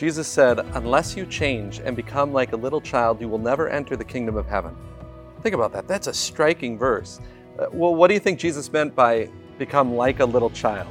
Jesus said, Unless you change and become like a little child, you will never enter the kingdom of heaven. Think about that. That's a striking verse. Uh, well, what do you think Jesus meant by become like a little child?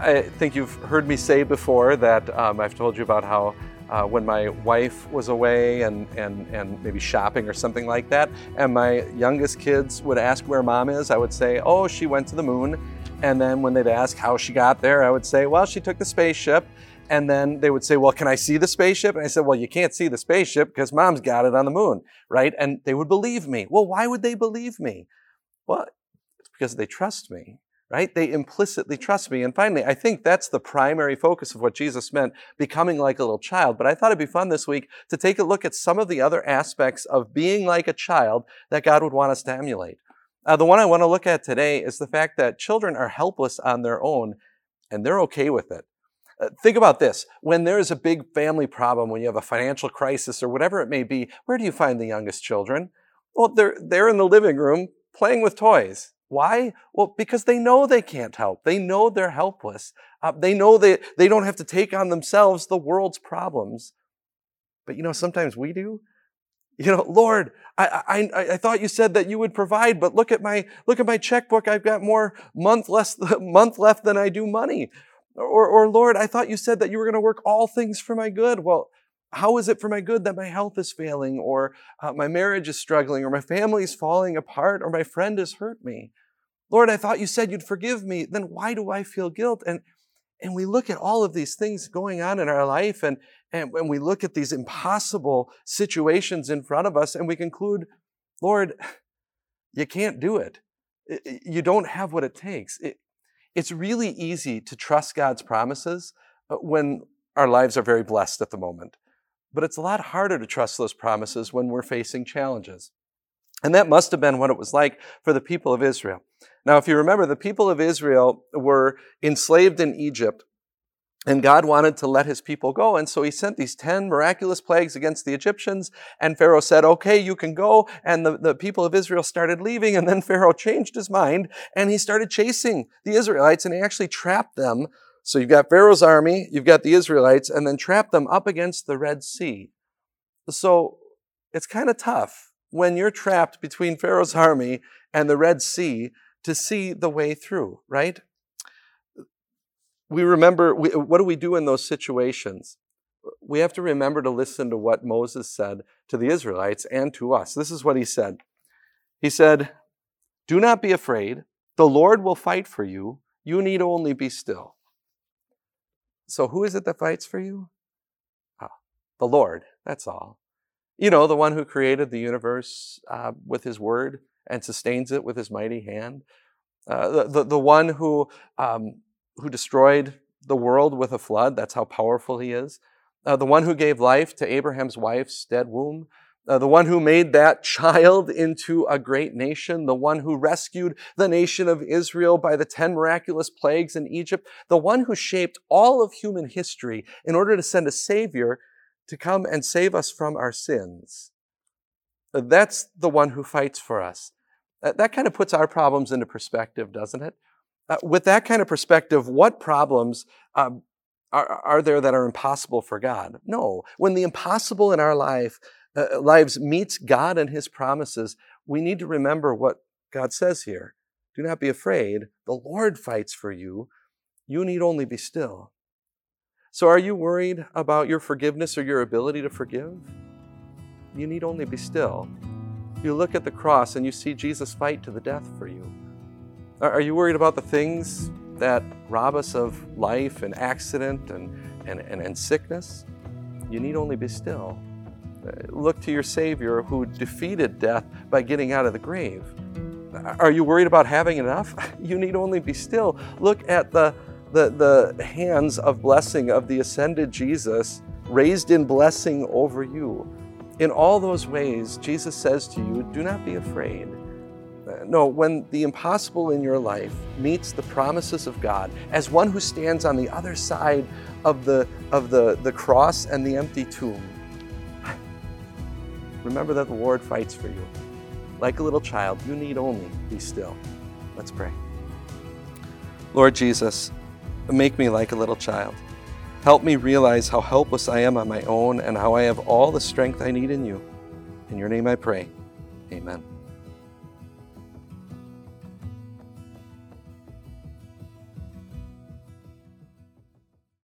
I think you've heard me say before that um, I've told you about how uh, when my wife was away and, and, and maybe shopping or something like that, and my youngest kids would ask where mom is, I would say, Oh, she went to the moon. And then when they'd ask how she got there, I would say, Well, she took the spaceship. And then they would say, Well, can I see the spaceship? And I said, Well, you can't see the spaceship because mom's got it on the moon, right? And they would believe me. Well, why would they believe me? Well, it's because they trust me right? They implicitly trust me. And finally, I think that's the primary focus of what Jesus meant, becoming like a little child. But I thought it'd be fun this week to take a look at some of the other aspects of being like a child that God would want us to emulate. Uh, the one I want to look at today is the fact that children are helpless on their own and they're okay with it. Uh, think about this. When there is a big family problem, when you have a financial crisis or whatever it may be, where do you find the youngest children? Well, they're, they're in the living room playing with toys. Why? Well, because they know they can't help. They know they're helpless. Uh, they know that they don't have to take on themselves the world's problems. But you know, sometimes we do. You know, Lord, I, I, I thought you said that you would provide, but look at my, look at my checkbook. I've got more month less, month left than I do money. Or, or Lord, I thought you said that you were going to work all things for my good. Well, how is it for my good that my health is failing or uh, my marriage is struggling or my family is falling apart or my friend has hurt me? Lord, I thought you said you'd forgive me. Then why do I feel guilt? And, and we look at all of these things going on in our life and, and when we look at these impossible situations in front of us and we conclude, Lord, you can't do it. You don't have what it takes. It, it's really easy to trust God's promises uh, when our lives are very blessed at the moment. But it's a lot harder to trust those promises when we're facing challenges. And that must have been what it was like for the people of Israel. Now, if you remember, the people of Israel were enslaved in Egypt, and God wanted to let his people go. And so he sent these 10 miraculous plagues against the Egyptians. And Pharaoh said, okay, you can go. And the, the people of Israel started leaving. And then Pharaoh changed his mind and he started chasing the Israelites and he actually trapped them. So you've got Pharaoh's army, you've got the Israelites, and then trap them up against the Red Sea. So it's kind of tough when you're trapped between Pharaoh's army and the Red Sea to see the way through, right? We remember, we, what do we do in those situations? We have to remember to listen to what Moses said to the Israelites and to us. This is what he said. He said, Do not be afraid. The Lord will fight for you. You need only be still. So, who is it that fights for you? Ah, the Lord. That's all. You know, the one who created the universe uh, with his word and sustains it with his mighty hand. Uh, the, the, the, one who, um, who destroyed the world with a flood, that's how powerful he is. Uh, the one who gave life to Abraham's wife's dead womb. Uh, the one who made that child into a great nation, the one who rescued the nation of Israel by the 10 miraculous plagues in Egypt, the one who shaped all of human history in order to send a savior to come and save us from our sins. That's the one who fights for us. That kind of puts our problems into perspective, doesn't it? Uh, with that kind of perspective, what problems um, are, are, there that are impossible for God? No. When the impossible in our life, uh, lives meets God and His promises, we need to remember what God says here. Do not be afraid. The Lord fights for you. You need only be still. So, are you worried about your forgiveness or your ability to forgive? You need only be still. You look at the cross and you see Jesus fight to the death for you. Are you worried about the things that rob us of life and accident and, and, and, and sickness? You need only be still. Uh, look to your Savior who defeated death by getting out of the grave. Are you worried about having enough? You need only be still. Look at the the, the hands of blessing of the ascended Jesus raised in blessing over you. In all those ways, Jesus says to you, do not be afraid. Uh, no, when the impossible in your life meets the promises of God, as one who stands on the other side of the, of the, the cross and the empty tomb, remember that the Lord fights for you. Like a little child, you need only be still. Let's pray. Lord Jesus, Make me like a little child. Help me realize how helpless I am on my own and how I have all the strength I need in you. In your name I pray. Amen.